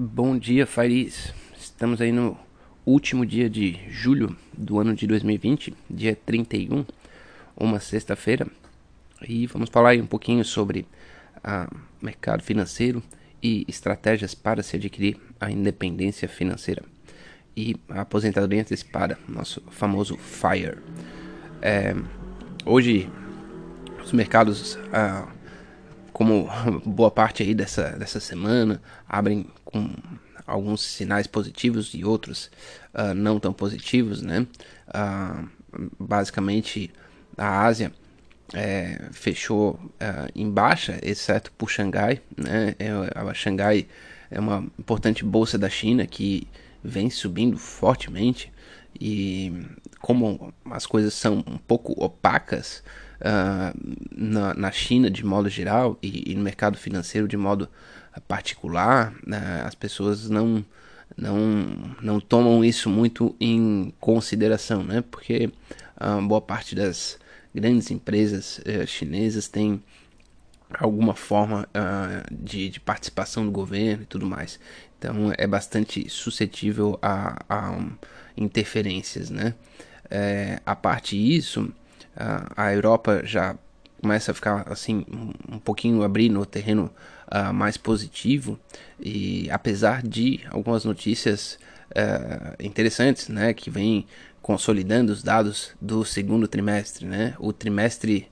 Bom dia, Fairis. Estamos aí no último dia de julho do ano de 2020, dia 31, uma sexta-feira, e vamos falar aí um pouquinho sobre o mercado financeiro e estratégias para se adquirir a independência financeira e a aposentadoria antecipada, nosso famoso FIRE. É, hoje, os mercados, ah, como boa parte aí dessa, dessa semana, abrem com alguns sinais positivos e outros uh, não tão positivos, né? Uh, basicamente, a Ásia é, fechou uh, em baixa, exceto por Xangai, né? É, a Xangai é uma importante bolsa da China que vem subindo fortemente e como as coisas são um pouco opacas uh, na, na, China de modo geral e, e, no mercado financeiro de modo particular, uh, as pessoas não, não, não tomam isso muito em consideração, né? porque uh, boa parte das grandes empresas uh, chinesas tem alguma forma uh, de, de, participação do governo e tudo mais. Então é bastante suscetível a, a um, interferências, né? É, a parte disso, a, a Europa já começa a ficar assim um, pouquinho abrir no terreno uh, mais positivo e apesar de algumas notícias uh, interessantes, né, que vem consolidando os dados do segundo trimestre, né, o trimestre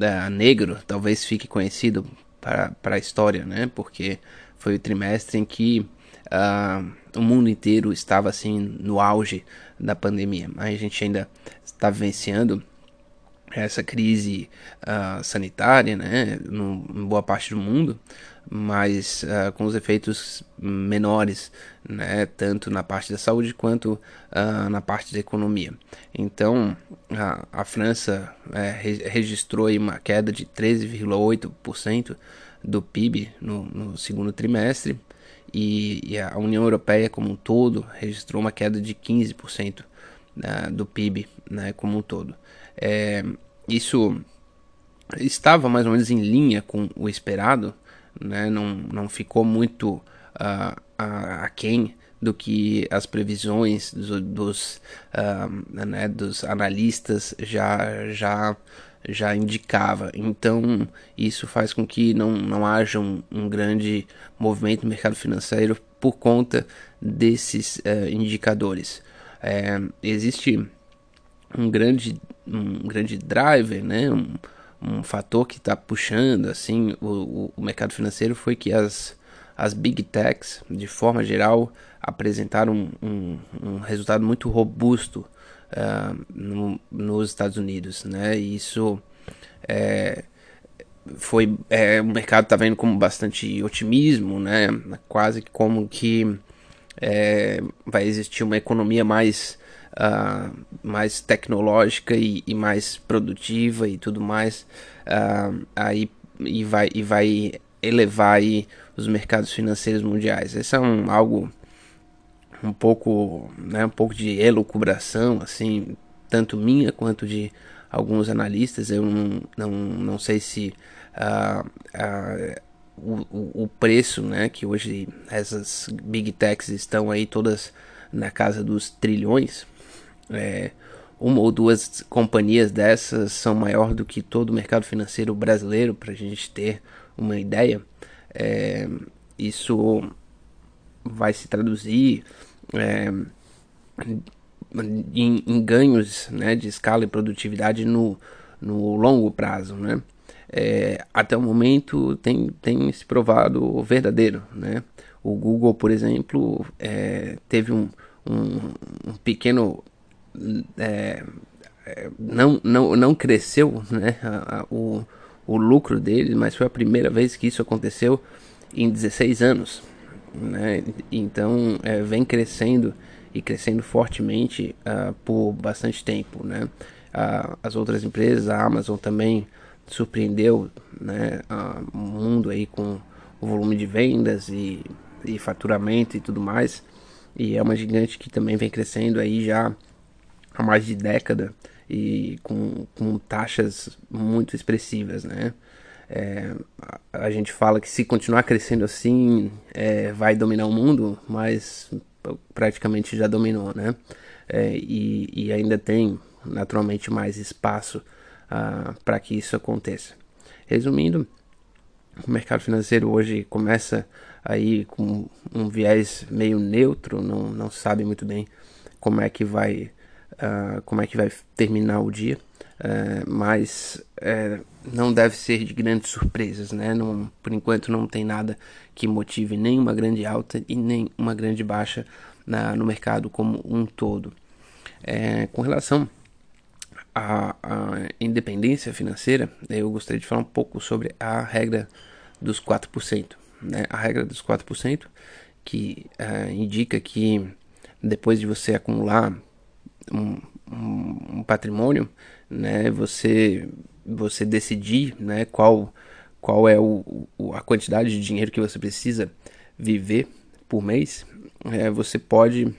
uh, negro talvez fique conhecido para, para a história, né, porque foi o trimestre em que o mundo inteiro estava assim no auge da pandemia. Aí a gente ainda está vivenciando essa crise uh, sanitária, né, no, em boa parte do mundo, mas uh, com os efeitos menores, né, tanto na parte da saúde quanto uh, na parte da economia. Então, a, a França é, re registrou uma queda de 13,8% do PIB no, no segundo trimestre, e, e a União Europeia como um todo registrou uma queda de 15% né, do PIB né, como um todo. É, isso estava mais ou menos em linha com o esperado, né, não, não ficou muito uh, aquém do que as previsões dos, dos, uh, né, dos analistas já, já já indicava. Então, isso faz com que não, não haja um, um grande movimento no mercado financeiro por conta desses uh, indicadores. É, existe um grande, um grande driver, né? um, um fator que está puxando assim o, o mercado financeiro foi que as, as big techs, de forma geral, apresentaram um, um, um resultado muito robusto uh, no, nos Estados Unidos, né? E isso é, foi é, o mercado está vendo com bastante otimismo, né? Quase como que é, vai existir uma economia mais uh, mais tecnológica e, e, mais produtiva e tudo mais uh, aí e vai e vai elevar aí os mercados financeiros mundiais. Esse é um algo um pouco, né, um pouco de elucubração, assim, tanto minha quanto de alguns analistas. Eu não, não, não sei se uh, o, o preço, né, que hoje essas big techs estão aí todas na casa dos trilhões. É, uma ou duas companhias dessas são maior do que todo o mercado financeiro brasileiro, para a gente ter uma ideia. É, isso vai se traduzir é, em, em, ganhos né, de escala e produtividade no, no longo prazo. Né? É, até o momento tem, tem se provado verdadeiro. Né? O Google, por exemplo, é, teve um, um, um pequeno. É, é, não, não, não cresceu né, a, a, o, o lucro dele, mas foi a primeira vez que isso aconteceu em 16 anos né? Então é, vem crescendo e crescendo fortemente uh, por bastante tempo, né? Uh, as outras empresas, a Amazon também surpreendeu, né? Uh, o mundo aí com o volume de vendas e, e faturamento e tudo mais. E é uma gigante que também vem crescendo aí já há mais de década e com, com taxas muito expressivas, né? É, a, gente fala que se continuar crescendo assim, é, vai dominar o mundo, mas praticamente já dominou, né? É, e, e, ainda tem naturalmente mais espaço uh, para que isso aconteça. Resumindo, o mercado financeiro hoje começa aí com um viés meio neutro, não, não sabe muito bem como é que vai uh, como é que vai terminar o dia, uh, mas uh, não deve ser de grandes surpresas, né? Não, por enquanto não tem nada que motive nem uma grande alta e nem uma grande baixa na, no mercado como um todo. É, com relação à, à, independência financeira, eu gostaria de falar um pouco sobre a regra dos 4%. Né? A regra dos 4% que uh, indica que depois de você acumular um, um, patrimônio, né, você, você decidir né, qual, qual é o, a quantidade de dinheiro que você precisa viver por mês, é, você pode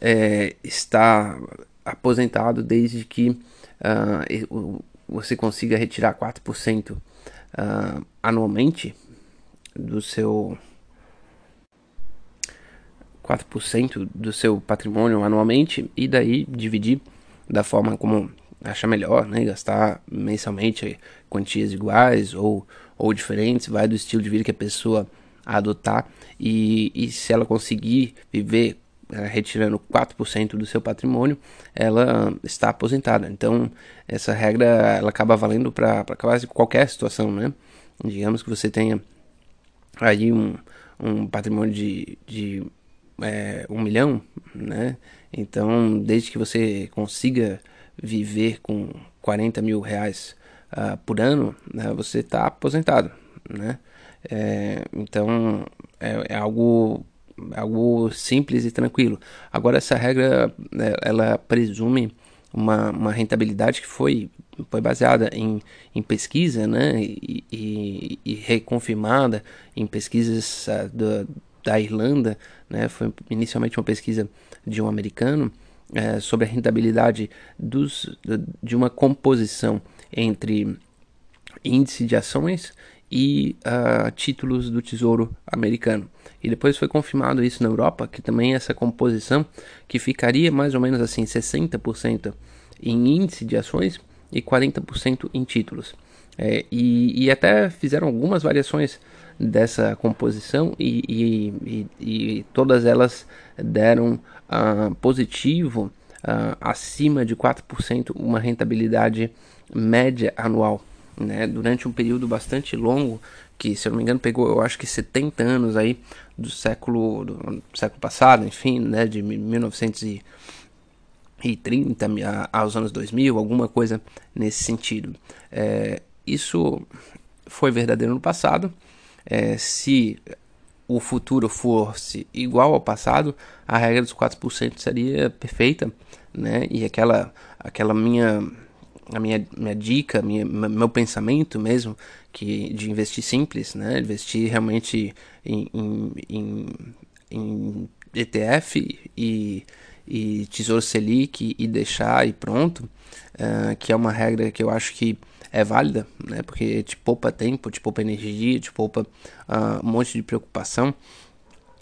é, estar aposentado desde que uh, você consiga retirar 4% uh, anualmente do seu 4% do seu patrimônio anualmente e daí dividir da forma como acha melhor, né? Gastar mensalmente quantias iguais ou, ou diferentes, vai do estilo de vida que a pessoa adotar e, e se ela conseguir viver é, retirando 4% do seu patrimônio, ela está aposentada. Então, essa regra ela acaba valendo para quase qualquer situação, né? Digamos que você tenha aí um, um patrimônio de, de é, um milhão, né? Então, desde que você consiga viver com 40 mil reais uh, por ano, né, você está aposentado, né? É, então, é, é algo algo simples e tranquilo. Agora essa regra né, ela presume uma, uma rentabilidade que foi, foi baseada em, em pesquisa né, e, e, e reconfirmada em pesquisas uh, da, da Irlanda. Né, foi inicialmente uma pesquisa de um americano uh, sobre a rentabilidade dos, de uma composição entre índice de ações e uh, títulos do Tesouro Americano. E depois foi confirmado isso na Europa, que também essa composição que ficaria mais ou menos assim 60% em índice de ações e 40% em títulos. É, e, e, até fizeram algumas variações dessa composição e, e, e todas elas deram uh, positivo uh, acima de 4% uma rentabilidade média anual né, durante um período bastante longo, que se eu não me engano pegou, eu acho que 70 anos aí do século do século passado, enfim, né, de 1930 aos anos 2000, alguma coisa nesse sentido. É, isso foi verdadeiro no passado. É, se o futuro fosse igual ao passado, a regra dos 4% seria perfeita, né? E aquela aquela minha a minha, minha dica, minha, meu pensamento mesmo, que de investir simples, né? Investir realmente em, em, em, em ETF e, e Tesouro Selic e deixar e pronto, uh, que é uma regra que eu acho que é válida, né? Porque te poupa tempo, te poupa energia, te poupa uh, um monte de preocupação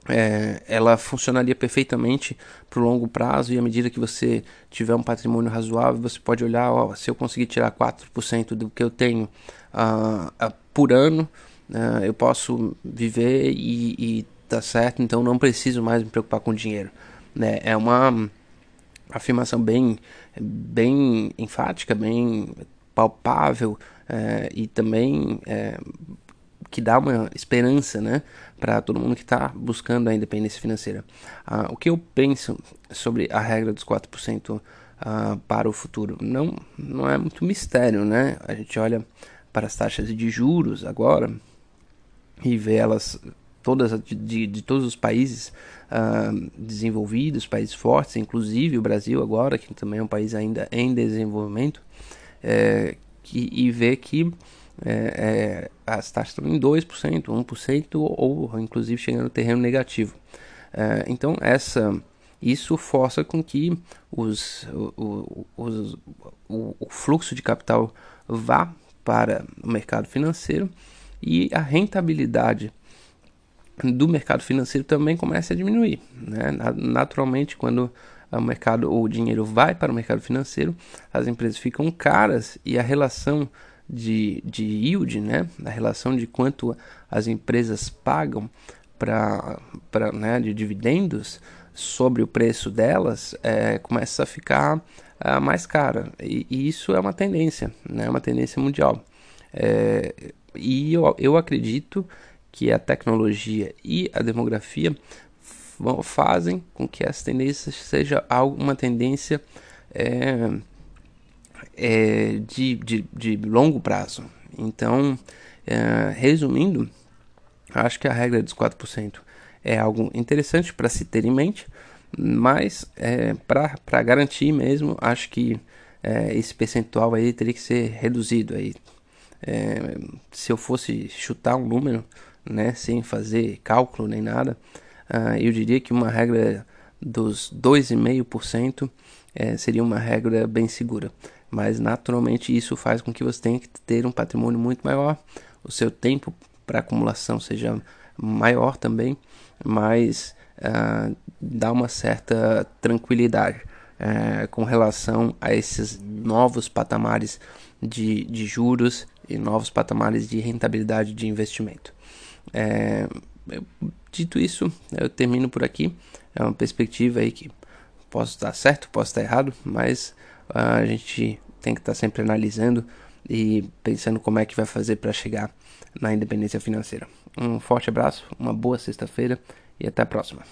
é, ela funcionaria perfeitamente para o longo prazo e à medida que você tiver um patrimônio razoável, você pode olhar, ó, se eu conseguir tirar 4% do que eu tenho uh, uh, por ano, uh, eu posso viver e, e tá certo, então não preciso mais me preocupar com dinheiro. Né? É uma afirmação bem, bem enfática, bem palpável é, e também é, que dá uma esperança, né, para todo mundo que está buscando a independência financeira. Uh, o que eu penso sobre a regra dos 4% uh, ah, para o futuro? Não, não é muito mistério, né? A gente olha para as taxas de juros agora e vê elas todas de, de, de todos os países uh, desenvolvidos, países fortes, inclusive o Brasil agora, que também é um país ainda em desenvolvimento, é, que, e vê que é, é, as taxas estão em 2%, 1% ou, ou inclusive chegando no terreno negativo. É, então essa isso força com que os, o, o, o fluxo de capital vá para o mercado financeiro e a rentabilidade do mercado financeiro também começa a diminuir. Né? Naturalmente, quando o mercado ou o dinheiro vai para o mercado financeiro, as empresas ficam caras e a relação de, de yield, né? a relação de quanto as empresas pagam para né, de dividendos sobre o preço delas é, começa a ficar é, mais cara. E, e, isso é uma tendência, né? uma tendência mundial. É, e eu, eu acredito que a tecnologia e a demografia fazem com que essa tendência seja uma tendência é, é, de, de, de, longo prazo. Então, é, resumindo, acho que a regra dos 4% é algo interessante para se ter em mente, mas é, para garantir mesmo, acho que é, esse percentual aí teria que ser reduzido aí. É, se eu fosse chutar um número, né, sem fazer cálculo nem nada, uh, eu diria que uma regra dos 2,5% é, seria uma regra bem segura. Mas naturalmente isso faz com que você tenha que ter um patrimônio muito maior, o seu tempo para acumulação seja maior também, mas uh, dá uma certa tranquilidade uh, com relação a esses novos patamares de, de juros e novos patamares de rentabilidade de investimento. É, dito isso, eu termino por aqui. É uma perspectiva aí que posso estar certo, posso estar errado, mas uh, a gente tem que estar sempre analisando e pensando como é que vai fazer para chegar na independência financeira. Um forte abraço, uma boa sexta-feira e até a próxima.